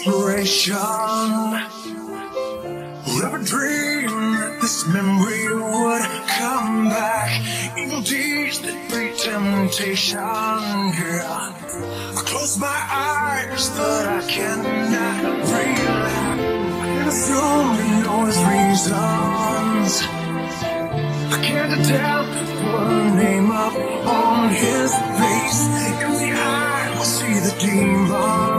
desperation. Whoever dreamed that this memory would melodies that breed temptation, yeah. I close my eyes, but I cannot breathe. I can't assume the noise reasons. I can't adapt the name up on his face. In the eye, will see the demon.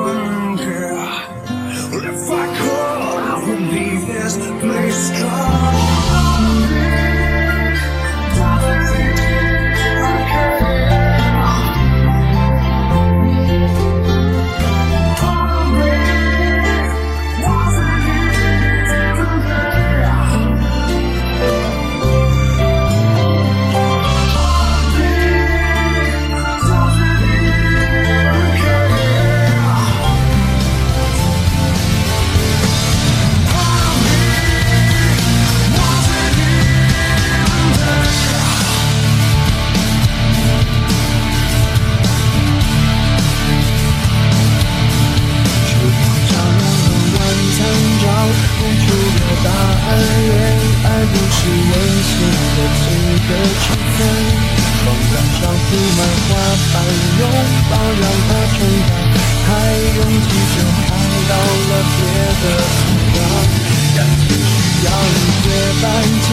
心的几个圈圈床单上铺满花瓣拥抱让它成长太拥挤就开到了别的地方感情需要人接班接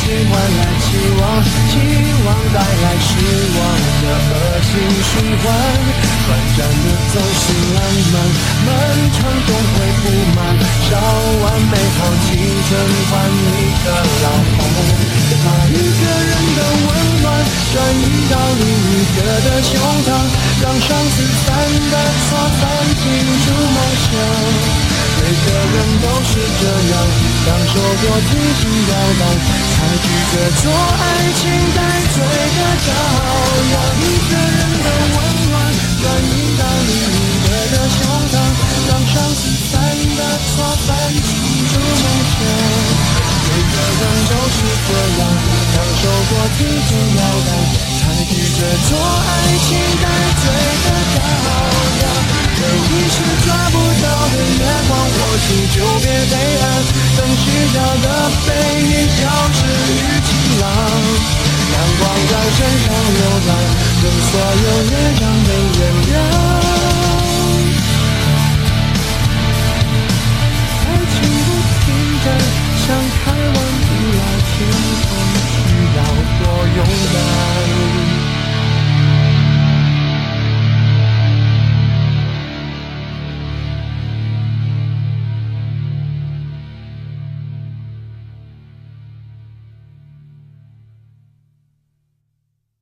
尽管来期望期望带来失望的恶性循环短暂的总是浪漫漫长总会不满烧完美好换一个老公把一个人的温暖转移到另一个的胸膛让上次犯的错反省出梦想。每个人都是这样享受过提心吊胆才拒绝做爱情待罪自己疗伤才拒绝做爱情待罪的羔羊回忆是抓不到的月光或许就别黑暗等虚假的背影消失于晴朗阳光在身上流浪等所有业障被原谅